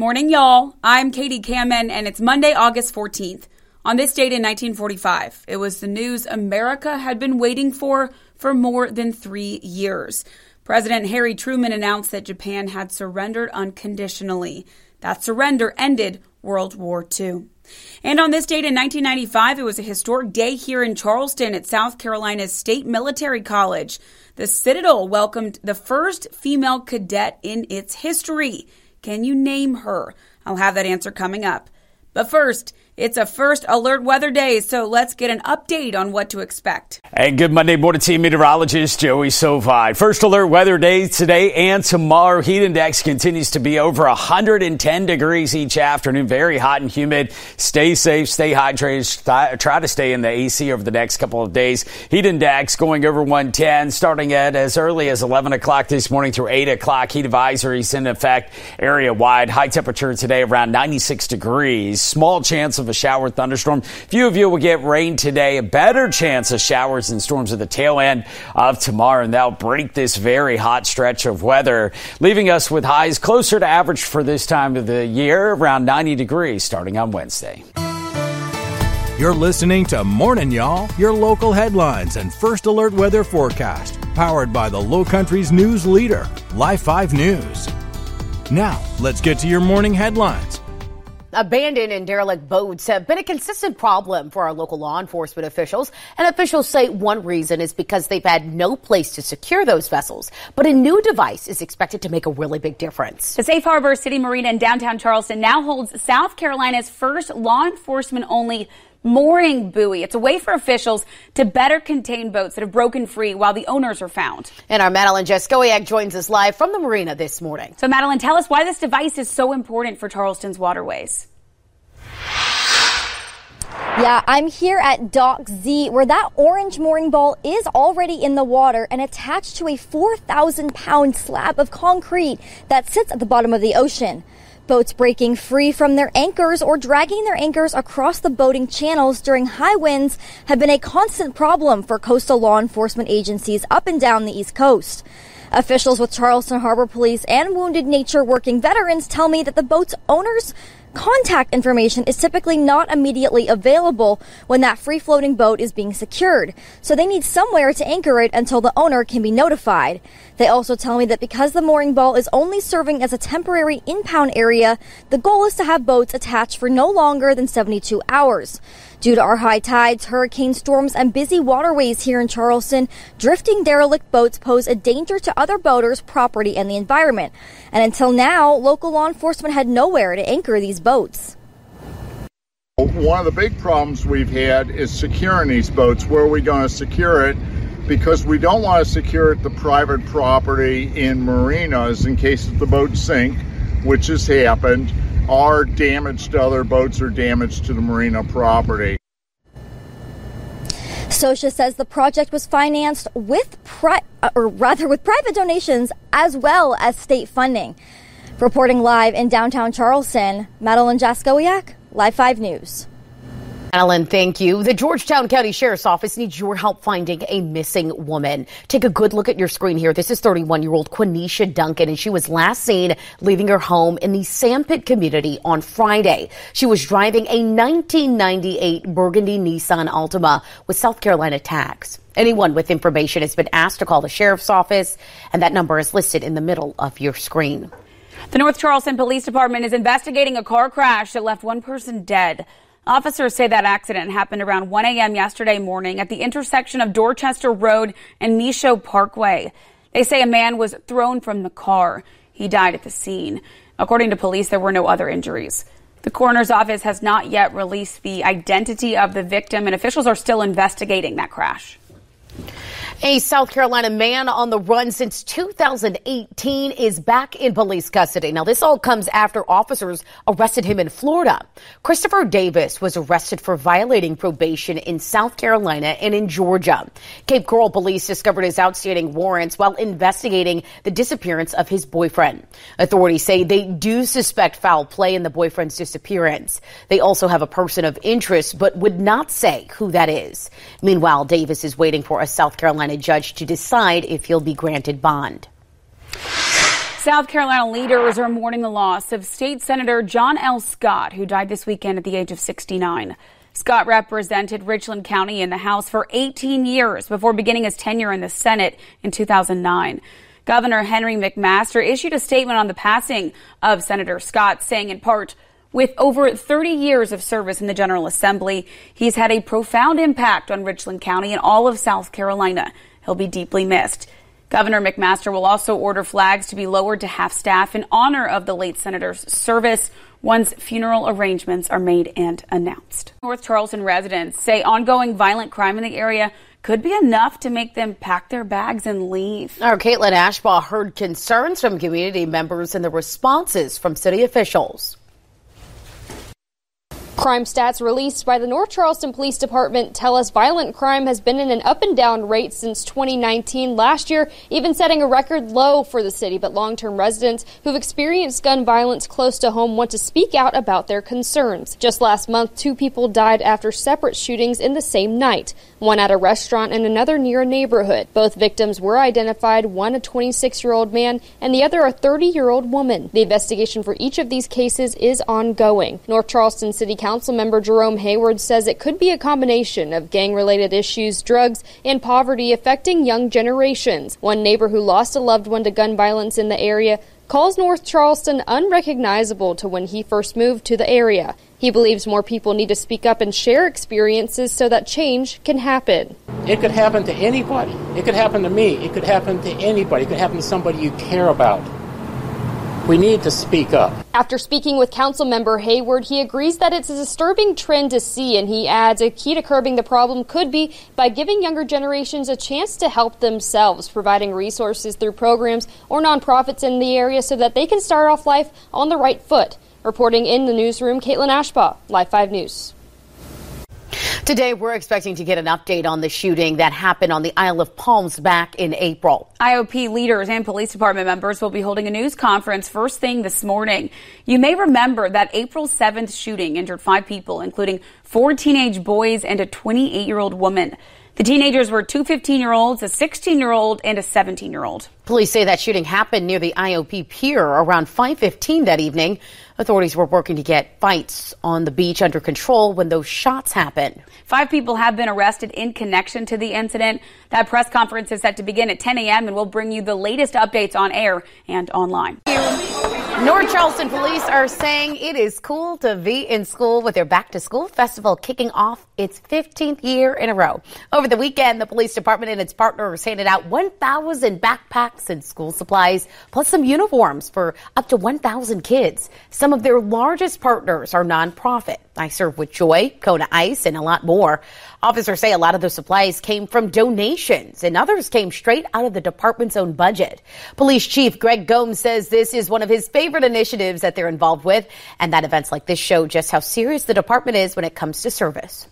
Morning, y'all. I'm Katie Kamin, and it's Monday, August 14th. On this date in 1945, it was the news America had been waiting for for more than three years. President Harry Truman announced that Japan had surrendered unconditionally. That surrender ended World War II. And on this date in 1995, it was a historic day here in Charleston at South Carolina's State Military College. The Citadel welcomed the first female cadet in its history. Can you name her? I'll have that answer coming up. But first, it's a first alert weather day, so let's get an update on what to expect. And good Monday morning team meteorologist Joey Sovine. First alert weather day today and tomorrow. Heat index continues to be over 110 degrees each afternoon. Very hot and humid. Stay safe, stay hydrated. Try to stay in the AC over the next couple of days. Heat index going over 110 starting at as early as 11 o'clock this morning through 8 o'clock. Heat advisories in effect area wide. High temperature today around 96 degrees. Small chance of a shower thunderstorm. Few of you will get rain today. A better chance of showers and storms at the tail end of tomorrow, and that'll break this very hot stretch of weather, leaving us with highs closer to average for this time of the year, around 90 degrees starting on Wednesday. You're listening to Morning Y'all, your local headlines and first alert weather forecast, powered by the Low Country's news leader, Live 5 News. Now, let's get to your morning headlines. Abandoned and derelict boats have been a consistent problem for our local law enforcement officials, and officials say one reason is because they've had no place to secure those vessels. But a new device is expected to make a really big difference. The Safe Harbor City Marina in downtown Charleston now holds South Carolina's first law enforcement only mooring buoy. It's a way for officials to better contain boats that have broken free while the owners are found. And our Madeline Jaskowiak joins us live from the marina this morning. So, Madeline, tell us why this device is so important for Charleston's waterways. Yeah, I'm here at Dock Z where that orange mooring ball is already in the water and attached to a 4,000 pound slab of concrete that sits at the bottom of the ocean. Boats breaking free from their anchors or dragging their anchors across the boating channels during high winds have been a constant problem for coastal law enforcement agencies up and down the East Coast. Officials with Charleston Harbor Police and Wounded Nature Working Veterans tell me that the boat's owners Contact information is typically not immediately available when that free floating boat is being secured, so they need somewhere to anchor it until the owner can be notified. They also tell me that because the mooring ball is only serving as a temporary impound area, the goal is to have boats attached for no longer than 72 hours. Due to our high tides, hurricane storms, and busy waterways here in Charleston, drifting derelict boats pose a danger to other boaters, property, and the environment. And until now, local law enforcement had nowhere to anchor these boats. One of the big problems we've had is securing these boats. Where are we going to secure it? Because we don't want to secure it to private property in marinas in case the boats sink, which has happened are damage to other boats or damage to the marina property. SOSHA says the project was financed with, pri- uh, or rather, with private donations as well as state funding. Reporting live in downtown Charleston, Madeline Jaskowiak, Live 5 News. Alan, thank you. The Georgetown County Sheriff's Office needs your help finding a missing woman. Take a good look at your screen here. This is 31 year old Quenisha Duncan, and she was last seen leaving her home in the Sampit community on Friday. She was driving a 1998 Burgundy Nissan Altima with South Carolina tags. Anyone with information has been asked to call the sheriff's office, and that number is listed in the middle of your screen. The North Charleston Police Department is investigating a car crash that left one person dead. Officers say that accident happened around 1 a.m. yesterday morning at the intersection of Dorchester Road and Michaux Parkway. They say a man was thrown from the car. He died at the scene. According to police, there were no other injuries. The coroner's office has not yet released the identity of the victim, and officials are still investigating that crash. A South Carolina man on the run since 2018 is back in police custody. Now, this all comes after officers arrested him in Florida. Christopher Davis was arrested for violating probation in South Carolina and in Georgia. Cape Coral police discovered his outstanding warrants while investigating the disappearance of his boyfriend. Authorities say they do suspect foul play in the boyfriend's disappearance. They also have a person of interest, but would not say who that is. Meanwhile, Davis is waiting for a South Carolina judge to decide if he'll be granted bond. South Carolina leaders are mourning the loss of State Senator John L. Scott, who died this weekend at the age of 69. Scott represented Richland County in the House for 18 years before beginning his tenure in the Senate in 2009. Governor Henry McMaster issued a statement on the passing of Senator Scott, saying in part, with over 30 years of service in the General Assembly, he's had a profound impact on Richland County and all of South Carolina. He'll be deeply missed. Governor McMaster will also order flags to be lowered to half staff in honor of the late senator's service once funeral arrangements are made and announced. North Charleston residents say ongoing violent crime in the area could be enough to make them pack their bags and leave. Our Caitlin Ashbaugh heard concerns from community members and the responses from city officials. Crime stats released by the North Charleston Police Department tell us violent crime has been in an up and down rate since 2019, last year even setting a record low for the city. But long term residents who've experienced gun violence close to home want to speak out about their concerns. Just last month, two people died after separate shootings in the same night, one at a restaurant and another near a neighborhood. Both victims were identified, one a 26 year old man and the other a 30 year old woman. The investigation for each of these cases is ongoing. North Charleston City Council Councilmember Jerome Heyward says it could be a combination of gang related issues, drugs, and poverty affecting young generations. One neighbor who lost a loved one to gun violence in the area calls North Charleston unrecognizable to when he first moved to the area. He believes more people need to speak up and share experiences so that change can happen. It could happen to anybody. It could happen to me. It could happen to anybody. It could happen to somebody you care about. We need to speak up. After speaking with council member Heyward, he agrees that it's a disturbing trend to see, and he adds a key to curbing the problem could be by giving younger generations a chance to help themselves, providing resources through programs or nonprofits in the area so that they can start off life on the right foot. Reporting in the newsroom, Caitlin Ashbaugh, Live 5 News. Today, we're expecting to get an update on the shooting that happened on the Isle of Palms back in April. IOP leaders and police department members will be holding a news conference first thing this morning. You may remember that April 7th shooting injured five people, including four teenage boys and a 28 year old woman. The teenagers were two 15 year olds, a 16 year old, and a 17 year old. Police say that shooting happened near the IOP pier around 5:15 that evening. Authorities were working to get fights on the beach under control when those shots happened. Five people have been arrested in connection to the incident. That press conference is set to begin at 10 a.m. and we'll bring you the latest updates on air and online. North Charleston police are saying it is cool to be in school with their back to school festival kicking off its 15th year in a row. Over the weekend, the police department and its partners handed out 1,000 backpacks and school supplies, plus some uniforms for up to 1,000 kids. Some of their largest partners are nonprofit. I Serve with Joy, Kona Ice, and a lot more. Officers say a lot of those supplies came from donations and others came straight out of the department's own budget. Police Chief Greg Gomes says this is one of his favorite initiatives that they're involved with and that events like this show just how serious the department is when it comes to service.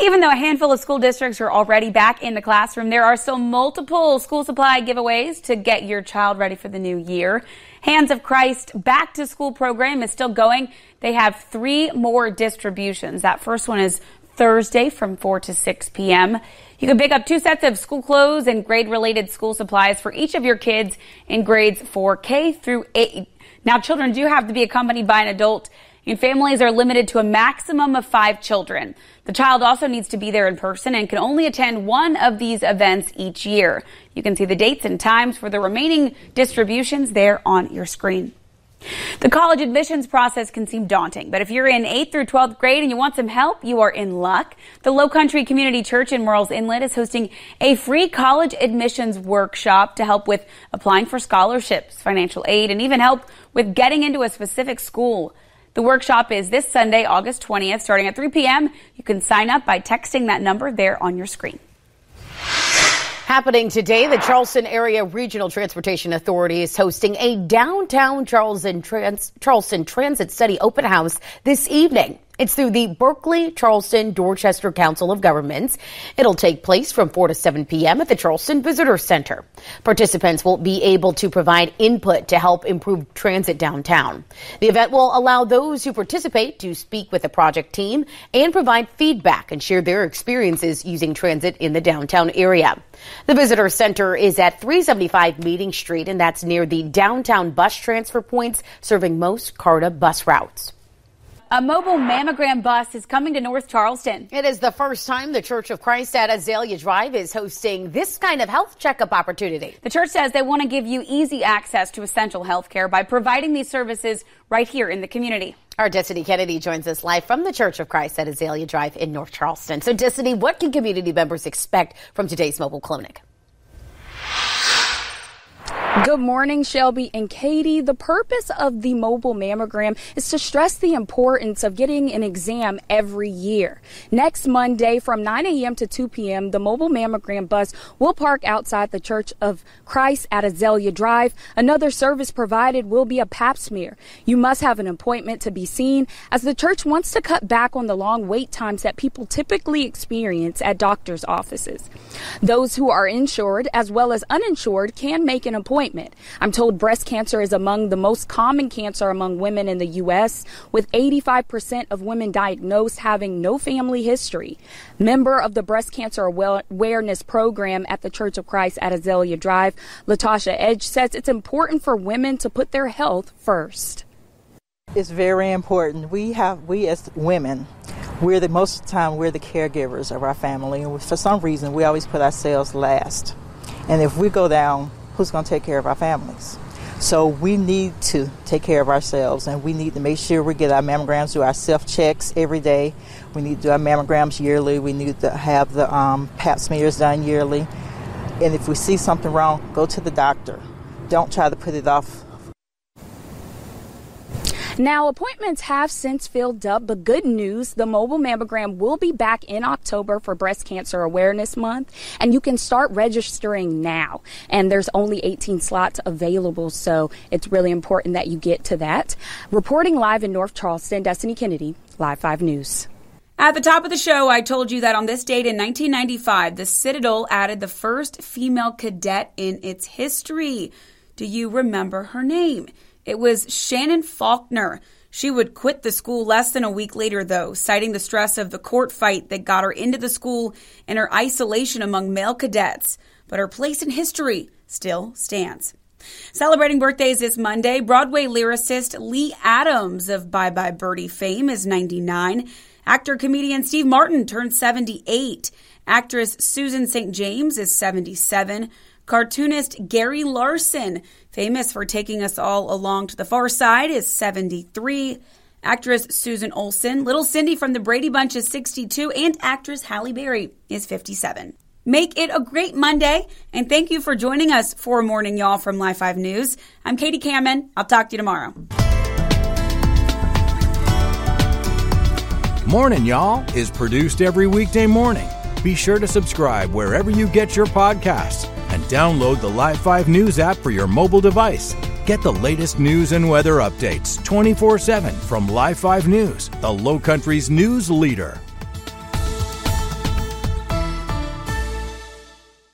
Even though a handful of school districts are already back in the classroom, there are still multiple school supply giveaways to get your child ready for the new year. Hands of Christ back to school program is still going. They have three more distributions. That first one is Thursday from 4 to 6 p.m. You can pick up two sets of school clothes and grade related school supplies for each of your kids in grades 4K through 8. Now, children do have to be accompanied by an adult and families are limited to a maximum of five children. The child also needs to be there in person and can only attend one of these events each year. You can see the dates and times for the remaining distributions there on your screen. The college admissions process can seem daunting, but if you're in 8th through 12th grade and you want some help, you are in luck. The Low Country Community Church in Murrells Inlet is hosting a free college admissions workshop to help with applying for scholarships, financial aid, and even help with getting into a specific school. The workshop is this Sunday, August 20th, starting at 3 p.m. You can sign up by texting that number there on your screen. Happening today, the Charleston Area Regional Transportation Authority is hosting a downtown Charleston, Trans- Charleston Transit Study open house this evening. It's through the Berkeley, Charleston, Dorchester Council of Governments. It'll take place from 4 to 7 p.m. at the Charleston Visitor Center. Participants will be able to provide input to help improve transit downtown. The event will allow those who participate to speak with the project team and provide feedback and share their experiences using transit in the downtown area. The Visitor Center is at 375 Meeting Street, and that's near the downtown bus transfer points serving most CARTA bus routes. A mobile mammogram bus is coming to North Charleston. It is the first time the Church of Christ at Azalea Drive is hosting this kind of health checkup opportunity. The church says they want to give you easy access to essential health care by providing these services right here in the community. Our Destiny Kennedy joins us live from the Church of Christ at Azalea Drive in North Charleston. So, Destiny, what can community members expect from today's mobile clinic? Good morning, Shelby and Katie. The purpose of the mobile mammogram is to stress the importance of getting an exam every year. Next Monday from 9 a.m. to 2 p.m., the mobile mammogram bus will park outside the Church of Christ at Azalea Drive. Another service provided will be a pap smear. You must have an appointment to be seen as the church wants to cut back on the long wait times that people typically experience at doctor's offices. Those who are insured as well as uninsured can make an appointment I'm told breast cancer is among the most common cancer among women in the U.S., with 85% of women diagnosed having no family history. Member of the Breast Cancer Awareness Program at the Church of Christ at Azalea Drive, Latasha Edge says it's important for women to put their health first. It's very important. We have, we as women, we're the most of the time we're the caregivers of our family, and for some reason we always put ourselves last. And if we go down who's going to take care of our families. So we need to take care of ourselves and we need to make sure we get our mammograms, do our self checks every day. We need to do our mammograms yearly. We need to have the um, pap smears done yearly. And if we see something wrong, go to the doctor. Don't try to put it off now, appointments have since filled up, but good news the mobile mammogram will be back in October for Breast Cancer Awareness Month, and you can start registering now. And there's only 18 slots available, so it's really important that you get to that. Reporting live in North Charleston, Destiny Kennedy, Live 5 News. At the top of the show, I told you that on this date in 1995, the Citadel added the first female cadet in its history. Do you remember her name? It was Shannon Faulkner. She would quit the school less than a week later, though, citing the stress of the court fight that got her into the school and her isolation among male cadets. But her place in history still stands. Celebrating birthdays this Monday, Broadway lyricist Lee Adams of Bye Bye Birdie fame is 99. Actor comedian Steve Martin turned 78. Actress Susan St. James is 77. Cartoonist Gary Larson, famous for taking us all along to the far side, is 73. Actress Susan Olsen, Little Cindy from the Brady Bunch is 62, and actress Halle Berry is 57. Make it a great Monday, and thank you for joining us for Morning Y'all from Live 5 News. I'm Katie Cameron. I'll talk to you tomorrow. Morning Y'all is produced every weekday morning. Be sure to subscribe wherever you get your podcasts and download the Live 5 News app for your mobile device. Get the latest news and weather updates 24 7 from Live 5 News, the Low Country's news leader.